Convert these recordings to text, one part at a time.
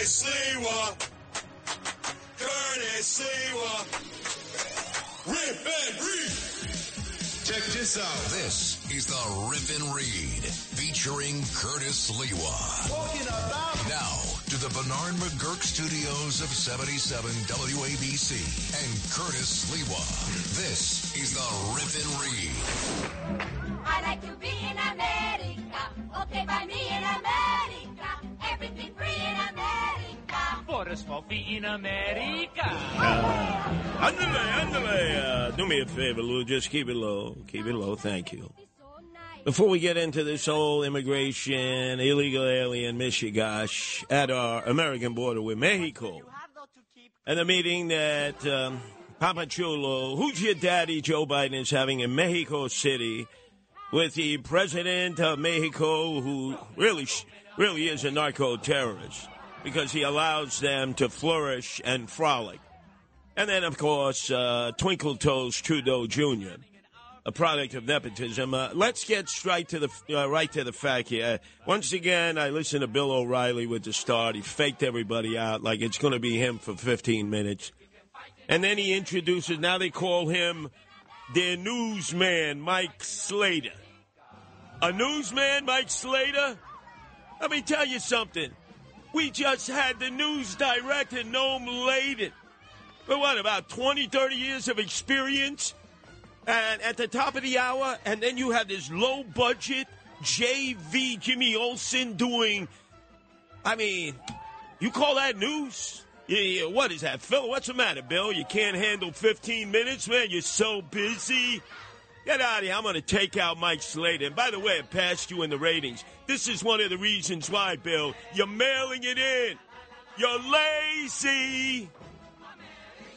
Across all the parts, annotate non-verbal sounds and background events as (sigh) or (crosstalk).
Curtis Sliwa. Curtis Sliwa. Rip and read. Check this out. This is the Rip and Read featuring Curtis Sliwa. Talking about Now to the Bernard McGuirk studios of 77 WABC and Curtis Sliwa. This is the Rip and Read. I like to be in America. Okay, by me in America. In America. Andale. Uh, do me a favor, Lou. Just keep it low. Keep it low. Thank you. Before we get into this whole immigration, illegal alien mishigash at our American border with Mexico, and the meeting that um, Papa Chulo, who's your daddy, Joe Biden, is having in Mexico City with the president of Mexico, who really, really is a narco terrorist because he allows them to flourish and frolic. And then, of course, uh, Twinkle Toes Trudeau Jr., a product of nepotism. Uh, let's get straight to the uh, right to the fact here. Once again, I listened to Bill O'Reilly with the start. He faked everybody out like it's going to be him for 15 minutes, and then he introduces. Now they call him their newsman, Mike Slater. A newsman, Mike Slater. Let me tell you something. We just had the news director, Noam Laden. For what, about 20, 30 years of experience? And at the top of the hour, and then you have this low budget JV Jimmy Olsen doing, I mean, you call that news? Yeah, yeah, what is that, Phil? What's the matter, Bill? You can't handle 15 minutes, man? You're so busy. Get out of here. I'm going to take out Mike Slater. And by the way, it passed you in the ratings. This is one of the reasons why, Bill. You're mailing it in. You're lazy.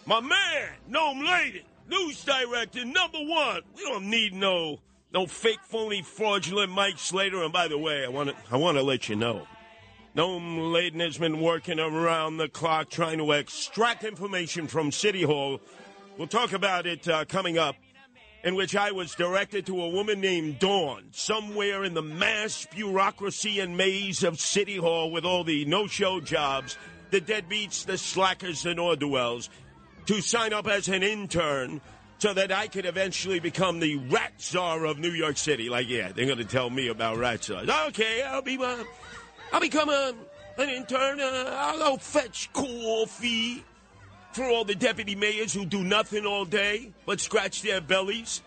My man, Noam Laden, news director, number one. We don't need no no fake, phony, fraudulent Mike Slater. And by the way, I want to I want to let you know, Noam Laden has been working around the clock trying to extract information from City Hall. We'll talk about it uh, coming up. In which I was directed to a woman named Dawn, somewhere in the mass bureaucracy and maze of City Hall with all the no show jobs, the deadbeats, the slackers, the ne'er-do-wells, to sign up as an intern so that I could eventually become the rat czar of New York City. Like, yeah, they're going to tell me about rat czars. Okay, I'll be, uh, I'll become a, an intern. Uh, I'll go fetch coffee for all the deputy mayors who do nothing all day but scratch their bellies.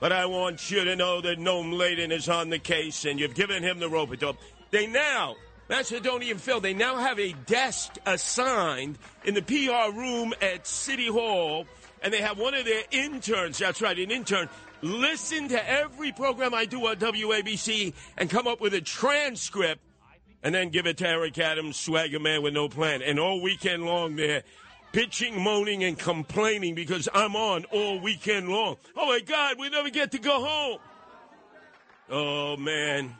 But I want you to know that Noam Laden is on the case, and you've given him the rope a dope. They now, Macedonian Phil, they now have a desk assigned in the PR room at City Hall, and they have one of their interns, that's right, an intern, listen to every program I do on WABC and come up with a transcript and then give it to Eric Adams, swagger man with no plan. And all weekend long they're bitching, moaning, and complaining because I'm on all weekend long. Oh my God, we never get to go home. Oh man.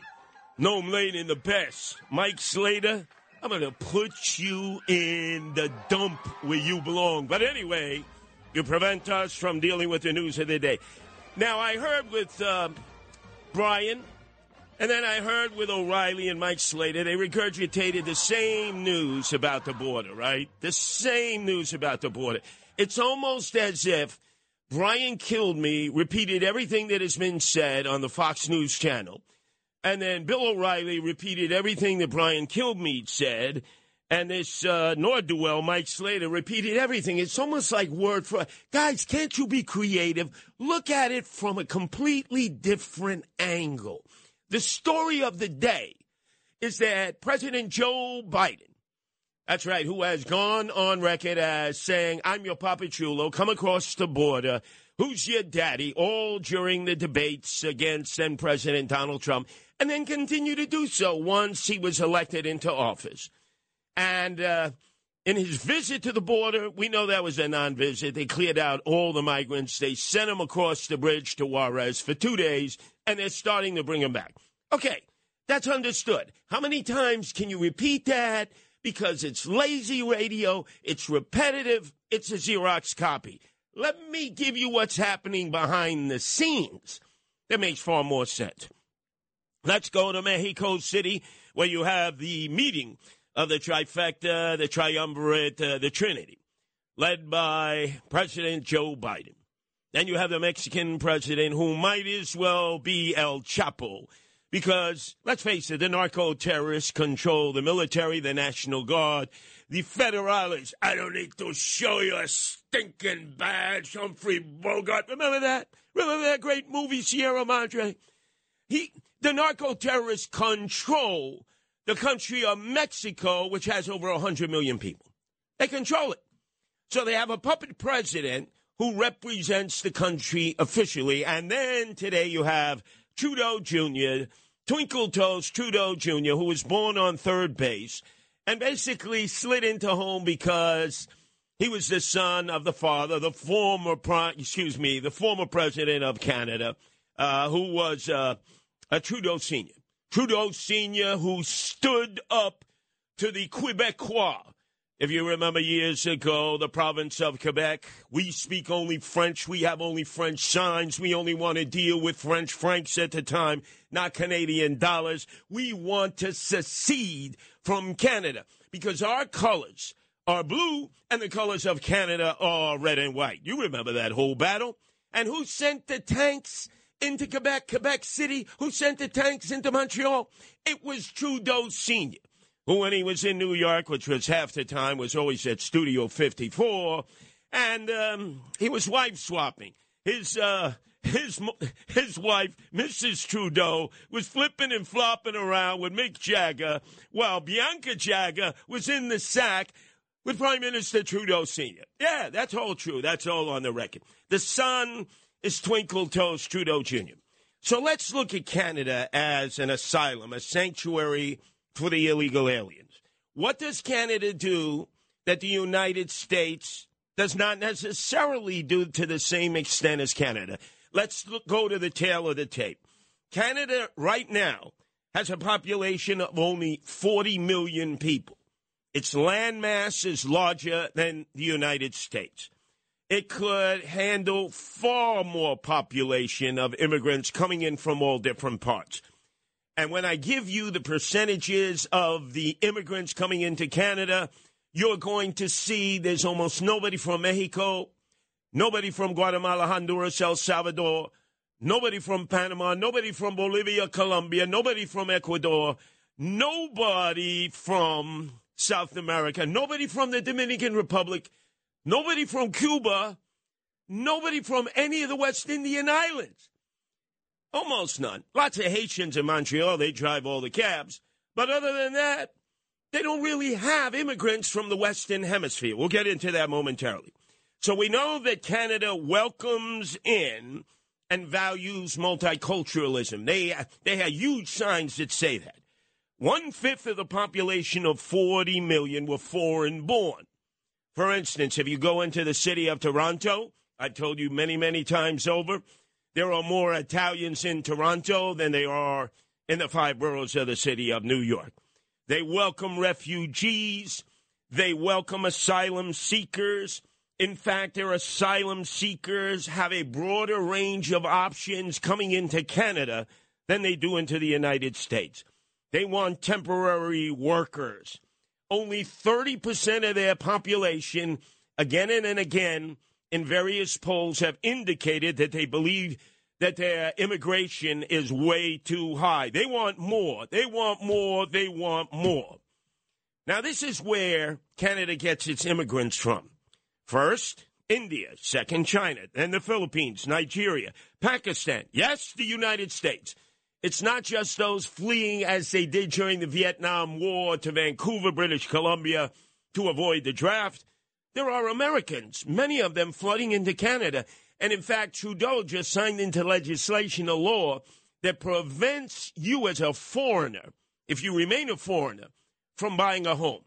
Noam in the best. Mike Slater, I'm going to put you in the dump where you belong. But anyway, you prevent us from dealing with the news of the day. Now, I heard with uh, Brian, and then I heard with O'Reilly and Mike Slater, they regurgitated the same news about the border, right? The same news about the border. It's almost as if Brian Kilmeade repeated everything that has been said on the Fox News channel. And then Bill O'Reilly repeated everything that Brian Kilmeade said. And this uh, Mike Slater, repeated everything. It's almost like word for guys. Can't you be creative? Look at it from a completely different angle. The story of the day is that President Joe Biden, that's right, who has gone on record as saying, "I'm your Papa Chulo, come across the border." Who's your daddy? All during the debates against then President Donald Trump, and then continue to do so once he was elected into office. And uh, in his visit to the border, we know that was a non visit. They cleared out all the migrants. They sent them across the bridge to Juarez for two days, and they're starting to bring them back. Okay, that's understood. How many times can you repeat that? Because it's lazy radio, it's repetitive, it's a Xerox copy. Let me give you what's happening behind the scenes. That makes far more sense. Let's go to Mexico City, where you have the meeting of the trifecta, the triumvirate, uh, the Trinity, led by President Joe Biden. Then you have the Mexican president who might as well be El Chapo because, let's face it, the narco terrorists control the military, the National Guard, the federales. I don't need to show you a stinking badge, Humphrey Bogart. Remember that? Remember that great movie, Sierra Madre? He, the narco terrorists control the country of Mexico, which has over 100 million people. They control it. So they have a puppet president who represents the country officially. And then today you have Trudeau Jr., Twinkle Toes Trudeau Jr., who was born on third base and basically slid into home because he was the son of the father, the former, excuse me, the former president of Canada, uh, who was uh, a Trudeau Sr. Trudeau Sr., who stood up to the Quebecois. If you remember years ago, the province of Quebec, we speak only French. We have only French signs. We only want to deal with French francs at the time, not Canadian dollars. We want to secede from Canada because our colors are blue and the colors of Canada are red and white. You remember that whole battle? And who sent the tanks into Quebec, Quebec City? Who sent the tanks into Montreal? It was Trudeau Sr., who, when he was in New York, which was half the time, was always at Studio 54, and um, he was wife swapping. His, uh, his, his wife, Mrs. Trudeau, was flipping and flopping around with Mick Jagger, while Bianca Jagger was in the sack with Prime Minister Trudeau Sr. Yeah, that's all true. That's all on the record. The son is Twinkle Toes Trudeau Jr. So let's look at Canada as an asylum, a sanctuary for the illegal aliens. What does Canada do that the United States does not necessarily do to the same extent as Canada? Let's look, go to the tail of the tape. Canada right now has a population of only 40 million people. Its landmass is larger than the United States. It could handle far more population of immigrants coming in from all different parts. And when I give you the percentages of the immigrants coming into Canada, you're going to see there's almost nobody from Mexico, nobody from Guatemala, Honduras, El Salvador, nobody from Panama, nobody from Bolivia, Colombia, nobody from Ecuador, nobody from South America, nobody from the Dominican Republic, nobody from Cuba, nobody from any of the West Indian islands. Almost none. Lots of Haitians in Montreal, they drive all the cabs. But other than that, they don't really have immigrants from the Western Hemisphere. We'll get into that momentarily. So we know that Canada welcomes in and values multiculturalism. They, they have huge signs that say that. One fifth of the population of 40 million were foreign born. For instance, if you go into the city of Toronto, I've told you many, many times over, there are more Italians in Toronto than there are in the five boroughs of the city of New York. They welcome refugees. They welcome asylum seekers. In fact, their asylum seekers have a broader range of options coming into Canada than they do into the United States. They want temporary workers. Only 30% of their population, again and again, in various polls have indicated that they believe that their immigration is way too high. They want more. They want more. They want more. Now, this is where Canada gets its immigrants from. First, India. Second, China. Then the Philippines, Nigeria, Pakistan. Yes, the United States. It's not just those fleeing as they did during the Vietnam War to Vancouver, British Columbia, to avoid the draft. There are Americans, many of them flooding into Canada. And in fact, Trudeau just signed into legislation a law that prevents you as a foreigner, if you remain a foreigner, from buying a home.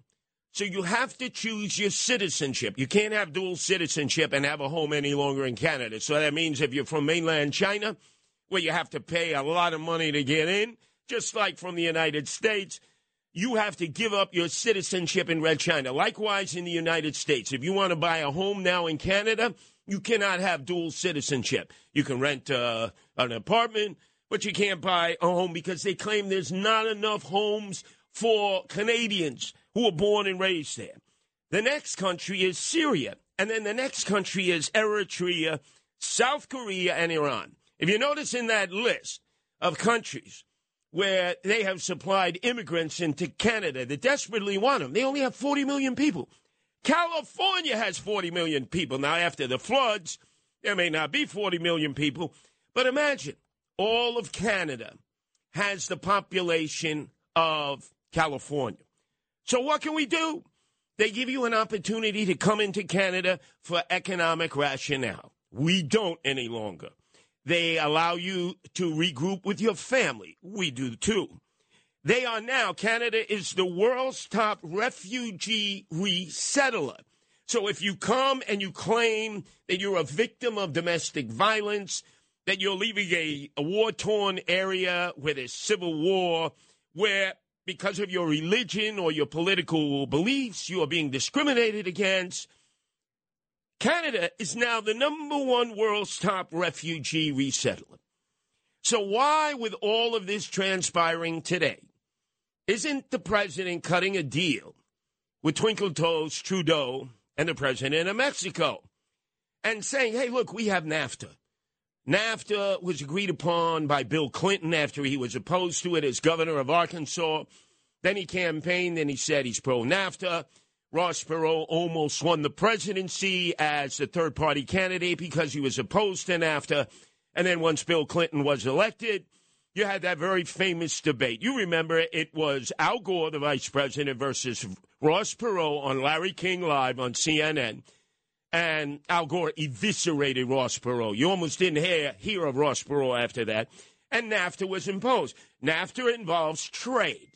So you have to choose your citizenship. You can't have dual citizenship and have a home any longer in Canada. So that means if you're from mainland China, where you have to pay a lot of money to get in, just like from the United States, you have to give up your citizenship in Red China. Likewise, in the United States, if you want to buy a home now in Canada, you cannot have dual citizenship. You can rent uh, an apartment, but you can't buy a home because they claim there's not enough homes for Canadians who were born and raised there. The next country is Syria. And then the next country is Eritrea, South Korea, and Iran. If you notice in that list of countries where they have supplied immigrants into Canada that desperately want them, they only have 40 million people. California has 40 million people. Now, after the floods, there may not be 40 million people, but imagine all of Canada has the population of California. So, what can we do? They give you an opportunity to come into Canada for economic rationale. We don't any longer. They allow you to regroup with your family. We do too. They are now, Canada is the world's top refugee resettler. So if you come and you claim that you're a victim of domestic violence, that you're leaving a, a war torn area where there's civil war, where because of your religion or your political beliefs, you are being discriminated against. Canada is now the number one world's top refugee resettler. So, why, with all of this transpiring today, isn't the president cutting a deal with Twinkle Toes Trudeau and the president of Mexico and saying, hey, look, we have NAFTA. NAFTA was agreed upon by Bill Clinton after he was opposed to it as governor of Arkansas. Then he campaigned and he said he's pro NAFTA. Ross Perot almost won the presidency as the third party candidate because he was opposed to NAFTA. And then once Bill Clinton was elected, you had that very famous debate. You remember it was Al Gore, the vice president, versus Ross Perot on Larry King Live on CNN and Al Gore eviscerated Ross Perot. You almost didn't hear, hear of Ross Perot after that. And NAFTA was imposed. NAFTA involves trade.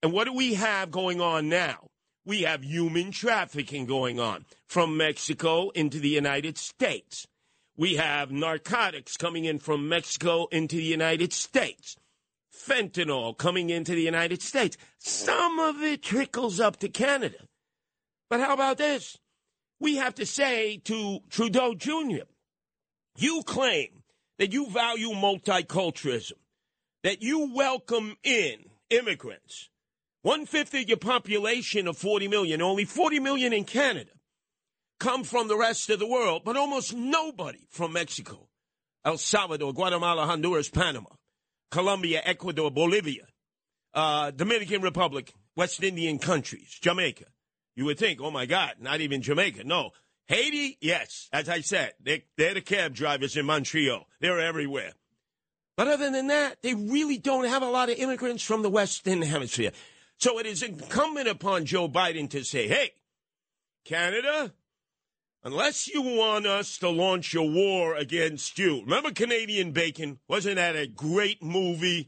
And what do we have going on now? We have human trafficking going on from Mexico into the United States. We have narcotics coming in from Mexico into the United States. Fentanyl coming into the United States. Some of it trickles up to Canada. But how about this? we have to say to Trudeau Jr., you claim that you value multiculturalism, that you welcome in immigrants. One fifth of your population of 40 million, only 40 million in Canada, come from the rest of the world, but almost nobody from Mexico, El Salvador, Guatemala, Honduras, Panama, Colombia, Ecuador, Bolivia, uh, Dominican Republic, West Indian countries, Jamaica. You would think, oh my God, not even Jamaica. No. Haiti, yes. As I said, they, they're the cab drivers in Montreal. They're everywhere. But other than that, they really don't have a lot of immigrants from the Western Hemisphere. So it is incumbent upon Joe Biden to say, hey, Canada, unless you want us to launch a war against you. Remember Canadian Bacon? Wasn't that a great movie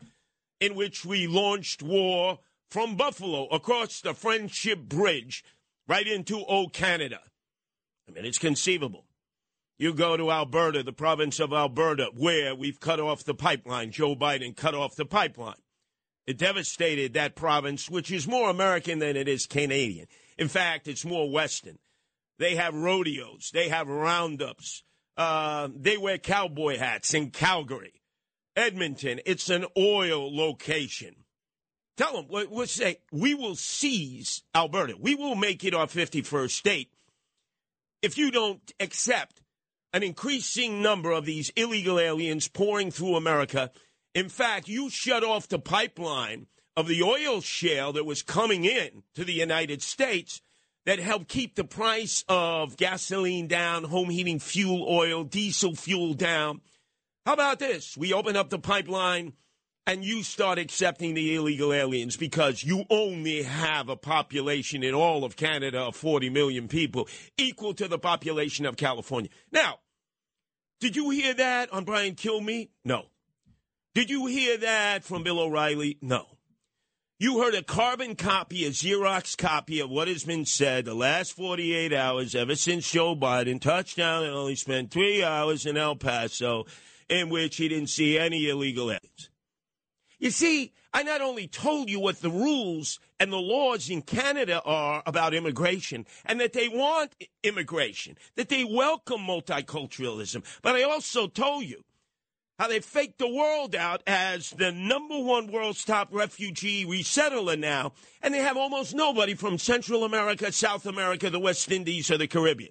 in which we launched war from Buffalo across the Friendship Bridge right into old Canada. I mean, it's conceivable. You go to Alberta, the province of Alberta, where we've cut off the pipeline. Joe Biden cut off the pipeline. It devastated that province, which is more American than it is Canadian. In fact, it's more Western. They have rodeos, they have roundups, uh, they wear cowboy hats in Calgary. Edmonton, it's an oil location. Tell them, we'll say, we will seize Alberta. We will make it our 51st state if you don't accept an increasing number of these illegal aliens pouring through America. In fact, you shut off the pipeline of the oil shale that was coming in to the United States that helped keep the price of gasoline down, home heating fuel oil, diesel fuel down. How about this? We open up the pipeline and you start accepting the illegal aliens because you only have a population in all of Canada of 40 million people, equal to the population of California. Now, did you hear that on Brian Kilmeade? No. Did you hear that from Bill O'Reilly? No. You heard a carbon copy, a Xerox copy of what has been said the last 48 hours ever since Joe Biden touched down and only spent three hours in El Paso in which he didn't see any illegal aliens. You see, I not only told you what the rules and the laws in Canada are about immigration and that they want immigration, that they welcome multiculturalism, but I also told you how they faked the world out as the number one world's top refugee resettler now, and they have almost nobody from Central America, South America, the West Indies, or the Caribbean.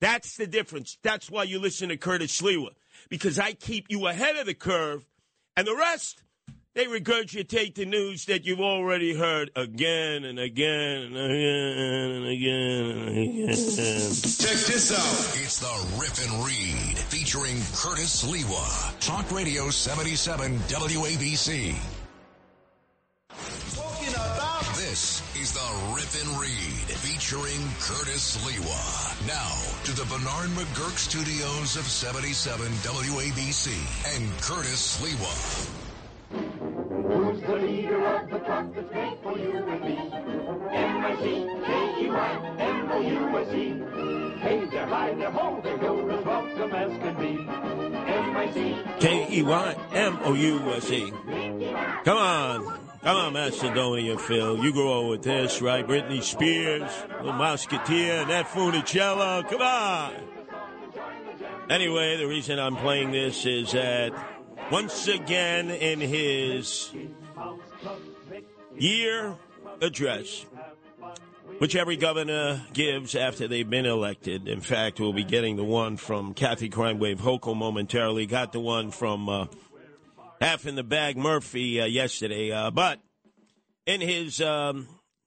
That's the difference. That's why you listen to Curtis Sliwa, because I keep you ahead of the curve, and the rest, they regurgitate the news that you've already heard again and again and again and again and again. Check this out. It's the Rip and Read featuring Curtis Sliwa. Talk Radio 77 WABC. Talking about This is the Rip and Read featuring Curtis Sliwa. Now to the Bernard McGuirk studios of 77 WABC and Curtis Sliwa. Who's the leader of the club that's made for you and me? M-I-C-K-E-Y, M-O-U-S-E. Hey, they're high, they're ho, they go as welcome as can be. M-I-C. K E Y M O U S E. Come on. Come on, Macedonia Phil. You grow up with this, right? Britney Spears, Little Mouseketeer, Nat Funicello. Come on. Anyway, the reason I'm playing this is that once again in his year address, which every governor gives after they've been elected. In fact, we'll be getting the one from Kathy Crime Wave Hochul momentarily. Got the one from uh, half in the bag Murphy uh, yesterday. Uh, but in his um,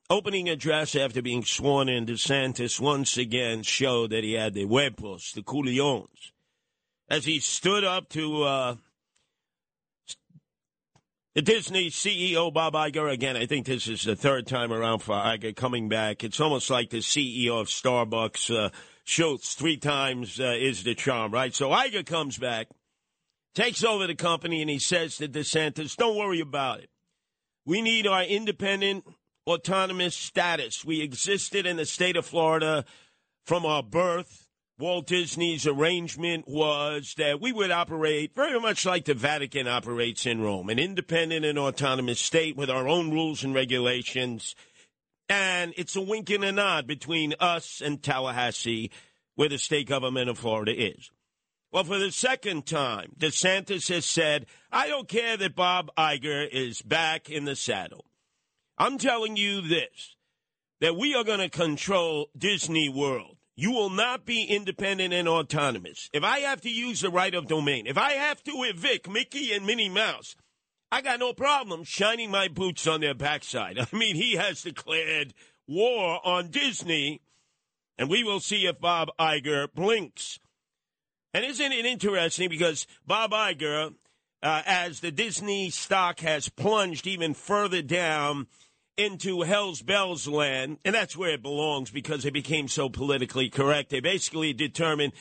opening address after being sworn in, DeSantis once again showed that he had the huevos, the culions, as he stood up to uh, the Disney CEO Bob Iger again. I think this is the third time around for Iger coming back. It's almost like the CEO of Starbucks, uh, Schultz, three times uh, is the charm, right? So Iger comes back, takes over the company, and he says to DeSantis, "Don't worry about it. We need our independent, autonomous status. We existed in the state of Florida from our birth." Walt Disney's arrangement was that we would operate very much like the Vatican operates in Rome, an independent and autonomous state with our own rules and regulations. And it's a wink and a nod between us and Tallahassee, where the state government of Florida is. Well, for the second time, DeSantis has said, I don't care that Bob Iger is back in the saddle. I'm telling you this that we are going to control Disney World. You will not be independent and autonomous. If I have to use the right of domain, if I have to evict Mickey and Minnie Mouse, I got no problem shining my boots on their backside. (laughs) I mean, he has declared war on Disney, and we will see if Bob Iger blinks. And isn't it interesting because Bob Iger, uh, as the Disney stock has plunged even further down into Hell's Bells land, and that's where it belongs because it became so politically correct. They basically determined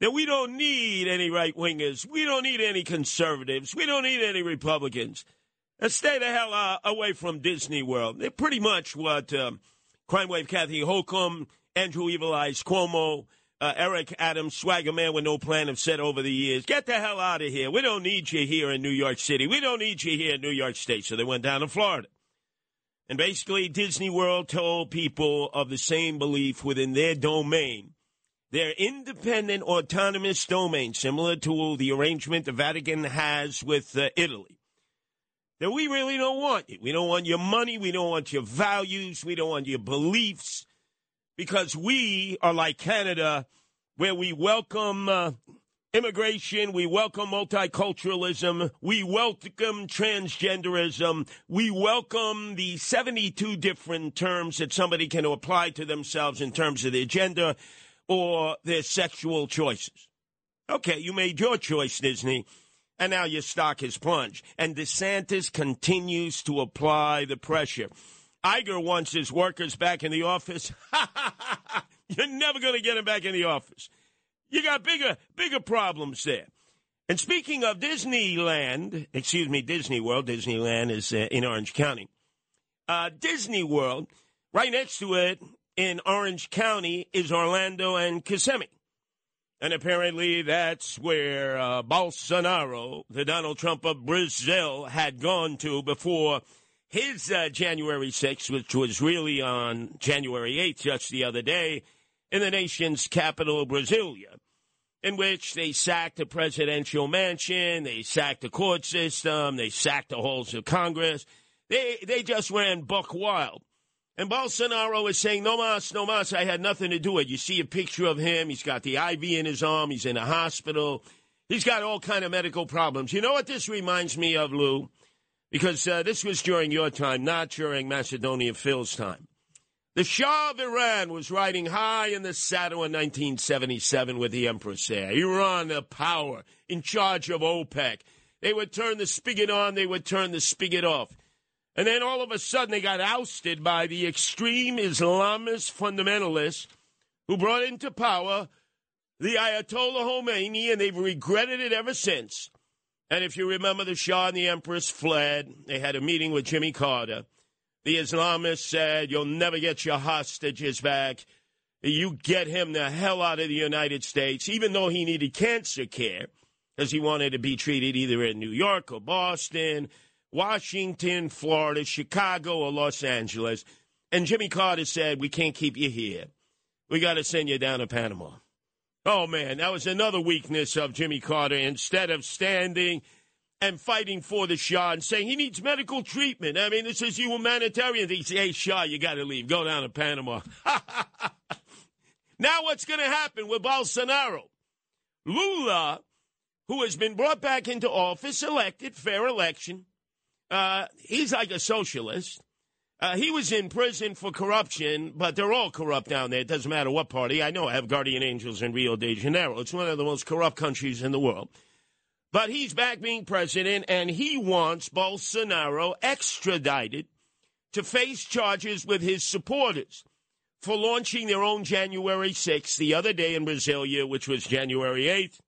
that we don't need any right wingers, we don't need any conservatives, we don't need any Republicans. Let's stay the hell uh, away from Disney World. They're pretty much what um, Crime Wave Kathy Holcomb, Andrew Evil Eyes Cuomo, uh, Eric Adams, Swagger Man with no plan have said over the years, get the hell out of here. We don't need you here in New York City. We don't need you here in New York State. So they went down to Florida. And basically, Disney World told people of the same belief within their domain, their independent, autonomous domain, similar to the arrangement the Vatican has with uh, Italy, that we really don't want you. We don't want your money. We don't want your values. We don't want your beliefs because we are like Canada, where we welcome uh, immigration, we welcome multiculturalism, we welcome transgenderism, we welcome the 72 different terms that somebody can apply to themselves in terms of their gender or their sexual choices. Okay, you made your choice, Disney, and now your stock has plunged. And DeSantis continues to apply the pressure. Iger wants his workers back in the office. (laughs) You're never going to get him back in the office. You got bigger, bigger problems there. And speaking of Disneyland, excuse me, Disney World, Disneyland is uh, in Orange County. Uh, Disney World, right next to it in Orange County, is Orlando and Kissimmee. And apparently that's where uh, Bolsonaro, the Donald Trump of Brazil, had gone to before his uh, January 6th, which was really on January 8th, just the other day, in the nation's capital, Brasilia. in which they sacked the presidential mansion, they sacked the court system, they sacked the halls of Congress. They they just ran buck wild. And Bolsonaro is saying, no mas, no mas, I had nothing to do with it. You see a picture of him. He's got the IV in his arm. He's in a hospital. He's got all kind of medical problems. You know what this reminds me of, Lou? Because uh, this was during your time, not during Macedonia Phil's time. The Shah of Iran was riding high in the saddle in 1977 with the Empress there. Iran, the power, in charge of OPEC. They would turn the spigot on, they would turn the spigot off. And then all of a sudden they got ousted by the extreme Islamist fundamentalists who brought into power the Ayatollah Khomeini, and they've regretted it ever since. And if you remember, the Shah and the Empress fled. They had a meeting with Jimmy Carter. The Islamists said, You'll never get your hostages back. You get him the hell out of the United States, even though he needed cancer care, because he wanted to be treated either in New York or Boston, Washington, Florida, Chicago, or Los Angeles. And Jimmy Carter said, We can't keep you here. We got to send you down to Panama. Oh, man, that was another weakness of Jimmy Carter. Instead of standing and fighting for the Shah and saying he needs medical treatment. I mean, this is humanitarian. He say, hey, Shah, you got to leave. Go down to Panama. (laughs) now what's going to happen with Bolsonaro? Lula, who has been brought back into office, elected, fair election. Uh, he's like a socialist. Uh, he was in prison for corruption, but they're all corrupt down there. It doesn't matter what party. I know I have guardian angels in Rio de Janeiro. It's one of the most corrupt countries in the world. But he's back being president, and he wants Bolsonaro extradited to face charges with his supporters for launching their own January 6th the other day in Brasilia, which was January 8th.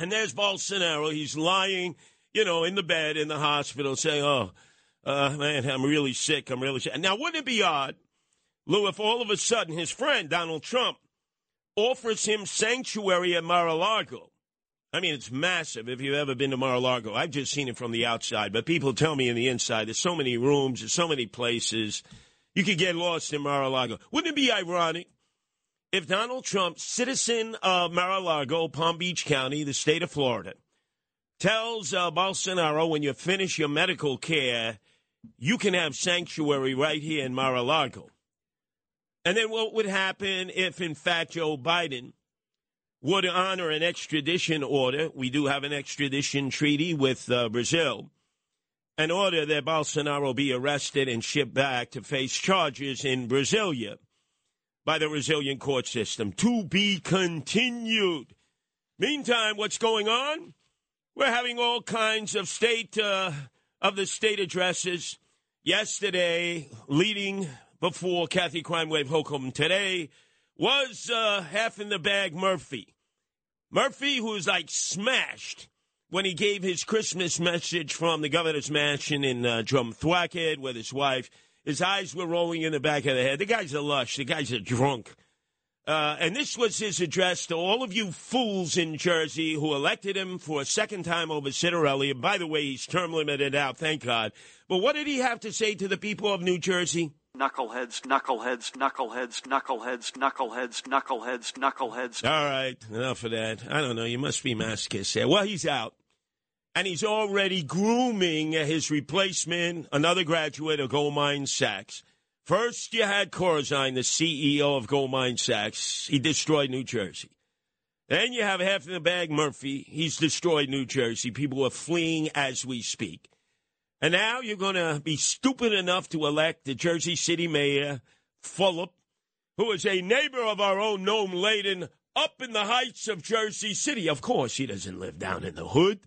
And there's Bolsonaro. He's lying, you know, in the bed in the hospital saying, oh, uh, man, I'm really sick. I'm really sick. Now, wouldn't it be odd, Lou, if all of a sudden his friend, Donald Trump, offers him sanctuary at Mar a Lago? I mean, it's massive if you've ever been to Mar a Lago. I've just seen it from the outside, but people tell me in the inside, there's so many rooms, there's so many places. You could get lost in Mar a Lago. Wouldn't it be ironic if Donald Trump, citizen of Mar a Lago, Palm Beach County, the state of Florida, tells uh, Bolsonaro when you finish your medical care, you can have sanctuary right here in Mar a Lago? And then what would happen if, in fact, Joe Biden would honor an extradition order. We do have an extradition treaty with uh, Brazil. An order that Bolsonaro be arrested and shipped back to face charges in Brasilia by the Brazilian court system. To be continued. Meantime, what's going on? We're having all kinds of state uh, of the state addresses. Yesterday, leading before Kathy Crime Wave Hochul today was uh, half in the bag Murphy. Murphy, who was like smashed when he gave his Christmas message from the governor's mansion in uh, Drumthwacket with his wife. His eyes were rolling in the back of the head. The guy's a lush. The guy's a drunk. Uh, and this was his address to all of you fools in Jersey who elected him for a second time over Ciattarelli. And by the way, he's term limited out, thank God. But what did he have to say to the people of New Jersey? Knuckleheads, knuckleheads, knuckleheads, knuckleheads, knuckleheads, knuckleheads, knuckleheads. All right, enough of that. I don't know. You must be masochist there. Well, he's out. And he's already grooming his replacement, another graduate of Goldman Sachs. First, you had Corzine, the CEO of Goldman Sachs. He destroyed New Jersey. Then you have half in the bag Murphy. He's destroyed New Jersey. People are fleeing as we speak. And now you're going to be stupid enough to elect the Jersey City Mayor, Fulop, who is a neighbor of our own Noam Laden, up in the heights of Jersey City. Of course, he doesn't live down in the hood.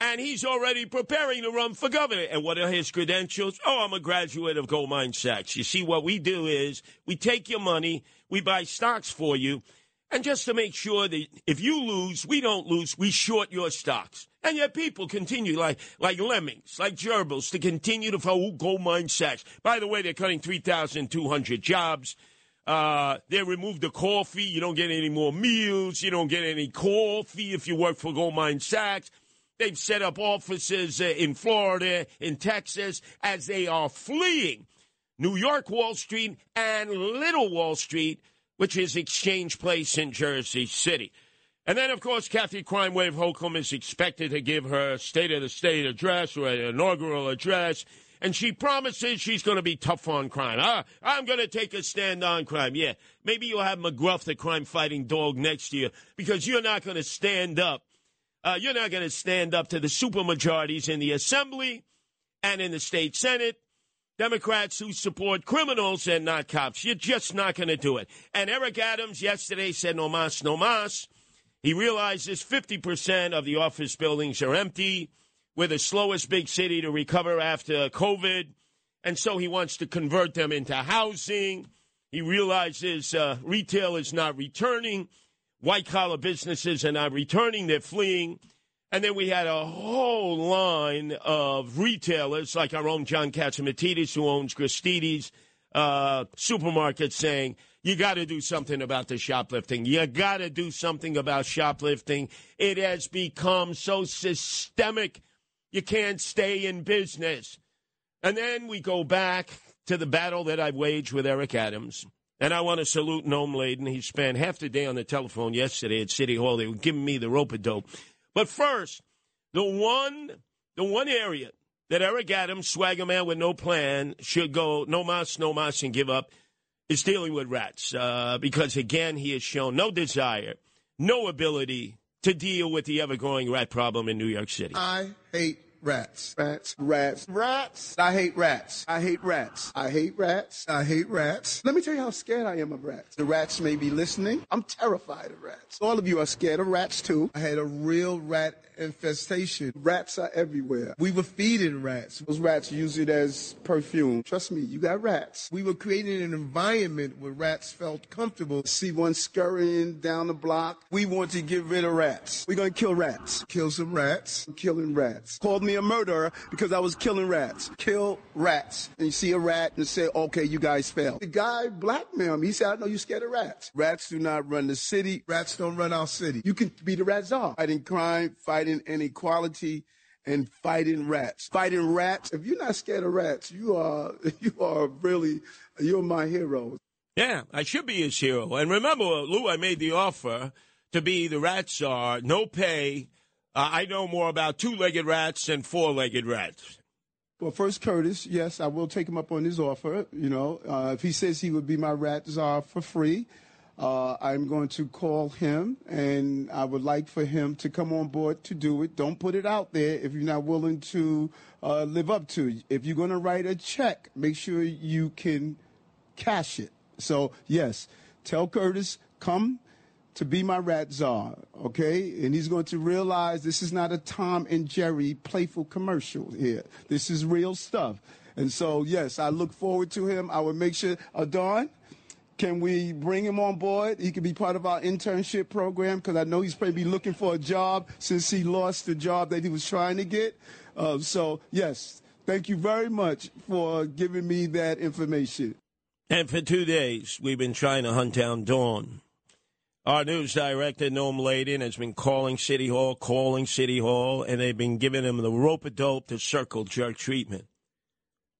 And he's already preparing to run for governor. And what are his credentials? Oh, I'm a graduate of Goldman Sachs. You see, what we do is we take your money, we buy stocks for you, and just to make sure that if you lose, we don't lose, we short your stocks. And yet people continue like like lemmings, like gerbils, to continue to follow Goldman Sachs. By the way, they're cutting 3,200 jobs. Uh, they removed the coffee. You don't get any more meals. You don't get any coffee if you work for Goldman Sachs. They've set up offices uh, in Florida, in Texas, as they are fleeing New York Wall Street and Little Wall Street which is Exchange Place in Jersey City. And then, of course, Kathy Crime Wave Holcomb is expected to give her State of the State address or an inaugural address. And she promises she's going to be tough on crime. Ah, I'm going to take a stand on crime. Yeah, maybe you'll have McGruff, the crime fighting dog, next year because you're not going to stand up. Uh, you're not going to stand up to the supermajorities in the Assembly and in the state Senate. Democrats who support criminals and not cops. You're just not going to do it. And Eric Adams yesterday said, no mas, no mas. He realizes 50% of the office buildings are empty. We're the slowest big city to recover after COVID. And so he wants to convert them into housing. He realizes uh, retail is not returning. White collar businesses are not returning, they're fleeing. And then we had a whole line of retailers, like our own John Catsimatidis, who owns Gristedes uh, supermarket, saying, you got to do something about the shoplifting. You got to do something about shoplifting. It has become so systemic you can't stay in business. And then we go back to the battle that I waged with Eric Adams. And I want to salute Noam Laden. He spent half the day on the telephone yesterday at City Hall. They were giving me the rope a dope. But first, the one, the one area that Eric Adams, swagger man with no plan, should go no mas, no mas, and give up is dealing with rats. Uh, because again, he has shown no desire, no ability to deal with the ever growing rat problem in New York City. I hate rats. Rats. Rats. Rats. I hate rats. I hate rats. I hate rats. I hate rats. Let me tell you how scared I am of rats. The rats may be listening. I'm terrified of rats. All of you are scared of rats too. I had a real rat infestation. Rats are everywhere. We were feeding rats. Those rats use it as perfume. Trust me, you got rats. We were creating an environment where rats felt comfortable. See one scurrying down the block. We want to get rid of rats. We're going to kill rats. Kill some rats. I'm killing rats. Called me a murderer because I was killing rats. Kill rats. And you see a rat and say, okay, you guys failed. The guy blackmailed me. He said, I know you're scared of rats. Rats do not run the city. Rats don't run our city. You can be the rat czar. Fighting crime, fighting inequality, and fighting rats. Fighting rats. If you're not scared of rats, you are (laughs) you are really you're my hero. Yeah, I should be his hero. And remember, Lou, I made the offer to be the rat czar, no pay. Uh, I know more about two-legged rats than four-legged rats. Well, first, Curtis, yes, I will take him up on his offer. You know, uh, if he says he would be my rat czar for free, uh, I'm going to call him, and I would like for him to come on board to do it. Don't put it out there if you're not willing to uh, live up to it. If you're going to write a check, make sure you can cash it. So, yes, tell Curtis, come to be my rat czar, okay? And he's going to realize this is not a Tom and Jerry playful commercial here. This is real stuff. And so, yes, I look forward to him. I will make sure, uh, Dawn, can we bring him on board? He can be part of our internship program because I know he's probably looking for a job since he lost the job that he was trying to get. Uh, so, yes, thank you very much for giving me that information. And for two days, we've been trying to hunt down Dawn. Our news director, Noam Laden, has been calling City Hall, calling City Hall, and they've been giving him the rope a dope to circle jerk treatment.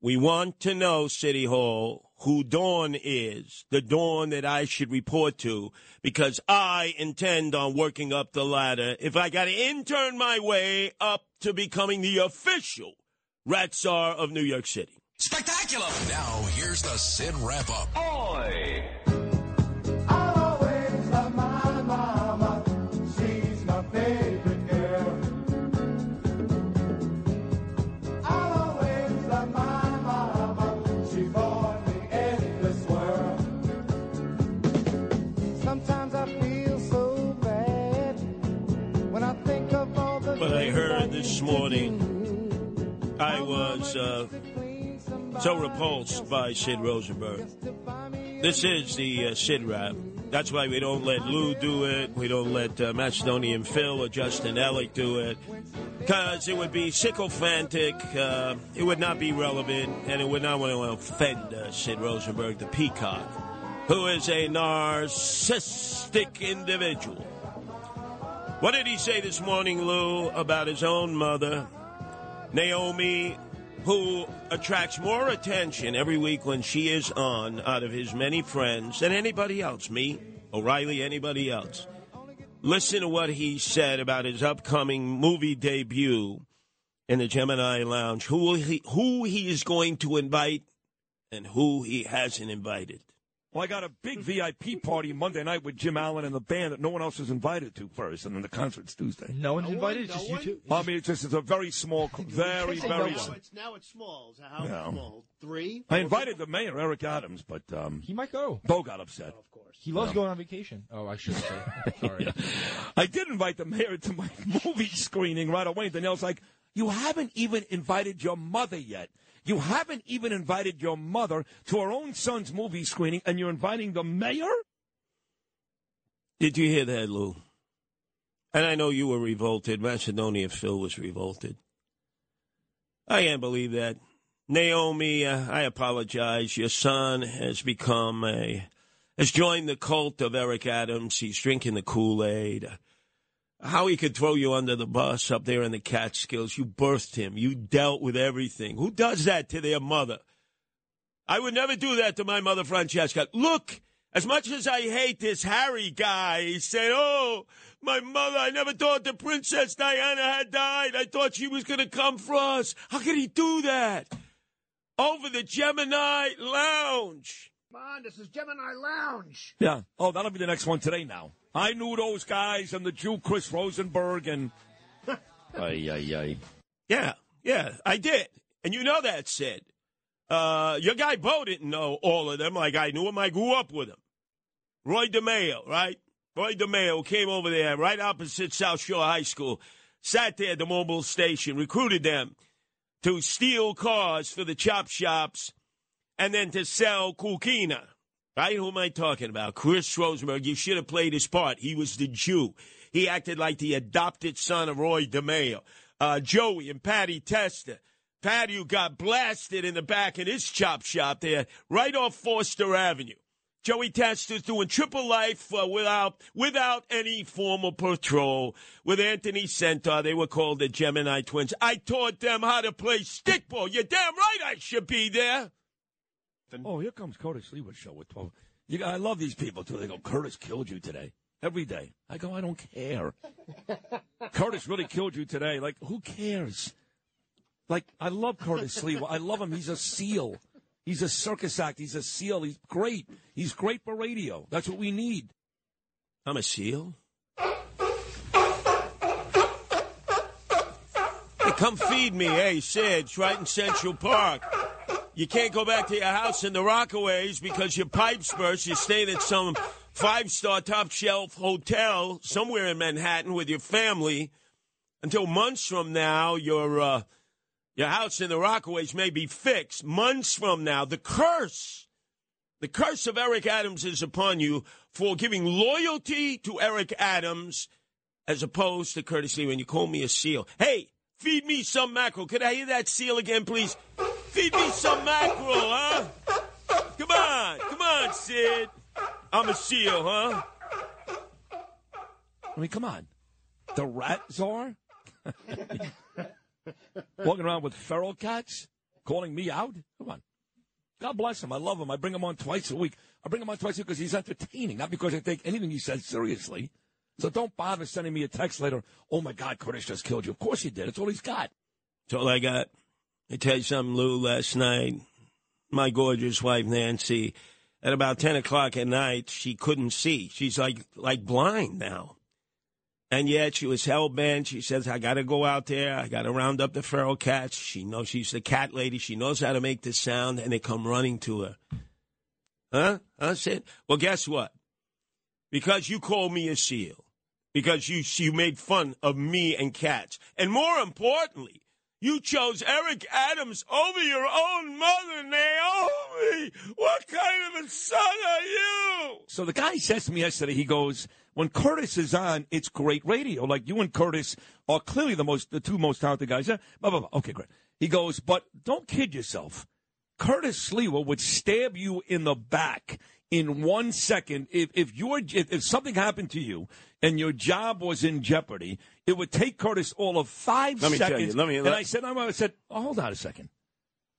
We want to know, City Hall, who Dawn is, the Dawn that I should report to, because I intend on working up the ladder if I got to intern my way up to becoming the official rat czar of New York City. Spectacular! Now, here's the Sid wrap up. Oi! This morning, I was uh, so repulsed by Sid Rosenberg. This is the uh, Sid rap. That's why we don't let Lou do it. We don't let uh, Macedonian Phil or Justin Ellick do it. Because it would be sycophantic, uh, it would not be relevant, and it would not want to offend uh, Sid Rosenberg, the peacock, who is a narcissistic individual. What did he say this morning, Lou, about his own mother, Naomi, who attracts more attention every week when she is on out of his many friends than anybody else? Me, O'Reilly, anybody else. Listen to what he said about his upcoming movie debut in the Gemini Lounge. Who he, who he is going to invite and who he hasn't invited. Well, I got a big VIP party Monday night with Jim Allen and the band that no one else is invited to first, and then the concert's Tuesday. No one's invited. It's just you two. I mean, it's just it's a very small, (laughs) very, very. no s- one. It's now it's small. Is How Yeah. small? Three. I invited the mayor, Eric Adams, but um, He might go. Bo got upset. Of course. He loves No. going on vacation. Oh, I shouldn't say. Sorry. (laughs) I did invite the mayor to my (laughs) movie screening right away. And Danielle's like, "You haven't even invited your mother yet. You haven't even invited your mother to her own son's movie screening, and you're inviting the mayor." Did you hear that, Lou? And I know you were revolted. Macedonia Phil was revolted. I can't believe that. Naomi, uh, I apologize. Your son has become a, has joined the cult of Eric Adams. He's drinking the Kool Aid. How he could throw you under the bus up there in the Catskills. You birthed him. You dealt with everything. Who does that to their mother? I would never do that to my mother, Francesca. Look, as much as I hate this Harry guy, he said, Oh, my mother, I never thought the Princess Diana had died. I thought she was going to come for us. How could he do that? Over the Gemini Lounge. Come on, this is Gemini Lounge. Yeah. Oh, that'll be the next one today. Now I knew those guys and the Jew Chris Rosenberg and. (laughs) ay ay ay. Yeah, yeah, I did. And you know that, Sid. Uh, your guy Bo didn't know all of them like I knew him. I grew up with him. Roy DeMeo, right? Roy DeMeo came over there right opposite South Shore High School, sat there at the mobile station, recruited them to steal cars for the chop shops and then to sell kukina. Right? Who am I talking about? Chris Rosenberg. You should have played his part. He was the Jew. He acted like the adopted son of Roy DeMeo. Uh, Joey and Patty Testa. Patty, who got blasted in the back of his chop shop there, right off Forster Avenue. Joey Testa's doing triple life uh, without without any formal patrol. With Anthony Senter, they were called the Gemini Twins. I taught them how to play stickball. You're damn right I should be there. Oh, here comes Curtis Sliwa show with twelve. You, I love these people too. They go, Curtis killed you today. Every day. I go, I don't care. (laughs) Curtis really killed you today. Like, who cares? Like, I love Curtis (laughs) Sliwa. I love him. He's a seal. He's a circus act. He's a seal. He's great. He's great for radio. That's what we need. I'm a seal. Hey, come feed me. Hey, Sid, it's right in Central Park. You can't go back to your house in the Rockaways because your pipes burst. You're staying at some five star top shelf hotel somewhere in Manhattan with your family until months from now, your, uh, your house in the Rockaways may be fixed. Months from now, the curse, the curse of Eric Adams is upon you for giving loyalty to Eric Adams as opposed to Curtis Lee when you call me a seal. Hey, feed me some mackerel. Could I hear that seal again, please? Feed me some mackerel, huh? Come on, come on, Sid. I'm a seal, huh? I mean, come on. The rat czar? (laughs) Walking around with feral cats? Calling me out? Come on. God bless him. I love him. I bring him on twice a week. I bring him on twice a week because he's entertaining, not because I take anything he says seriously. So don't bother sending me a text later. Oh my God, Curtis just killed you. Of course he did. It's all he's got. That's all I got. I tell you something, Lou, last night, my gorgeous wife, Nancy, at about 10 o'clock at night, she couldn't see. She's like, like blind now. And yet she was hell bent. She says, I got to go out there. I got to round up the feral cats. She knows she's the cat lady. She knows how to make the sound, and they come running to her. Huh? Huh, Sid? Well, guess what? Because you called me a seal, because you, you made fun of me and cats, and more importantly, you chose Eric Adams over your own mother, Naomi. What kind of a son are you? So the guy says to me yesterday, he goes, when Curtis is on, it's great radio. Like you and Curtis are clearly the most, the two most talented guys. Blah, blah, blah. Okay, great. He goes, but don't kid yourself. Curtis Sliwa would stab you in the back in one second if if your if, if something happened to you and your job was in jeopardy. It would take Curtis all of five Let me tell seconds. you, let me- and let- I said, I said, oh, hold on a second.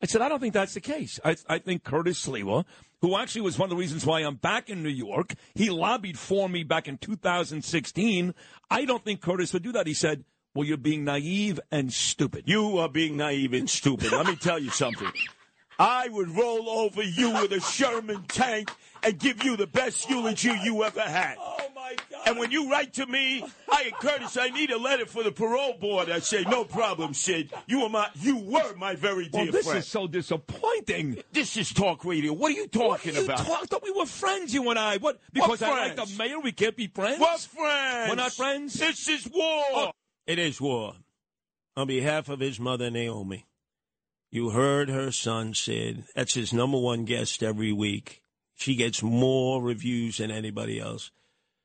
I said, I don't think that's the case. I, I think Curtis Sliwa who actually was one of the reasons why I'm back in New York. He lobbied for me back in 2016. I don't think Curtis would do that. He said, well, you're being naive and stupid. You are being naive and stupid. Let me tell you something. (laughs) I would roll over you with a Sherman tank and give you the best oh eulogy you ever had. Oh, my God. And when you write to me, I Curtis, I need a letter for the parole board. I say, no problem, Sid. You were my, you were my very dear friend. Well, this friend. is so disappointing. This is talk radio. What are you talking you about? talk- I thought we were friends, you and I. What? Because I like the mayor, we can't be friends. What friends? We're not friends. This is war. Oh. It is war. On behalf of his mother, Naomi, you heard her son, Sid. That's his number one guest every week. She gets more reviews than anybody else.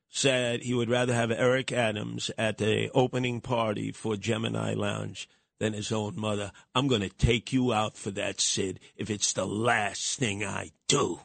Said he would rather have Eric Adams at the opening party for Gemini Lounge than his own mother. I'm going to take you out for that, Sid, if it's the last thing I do.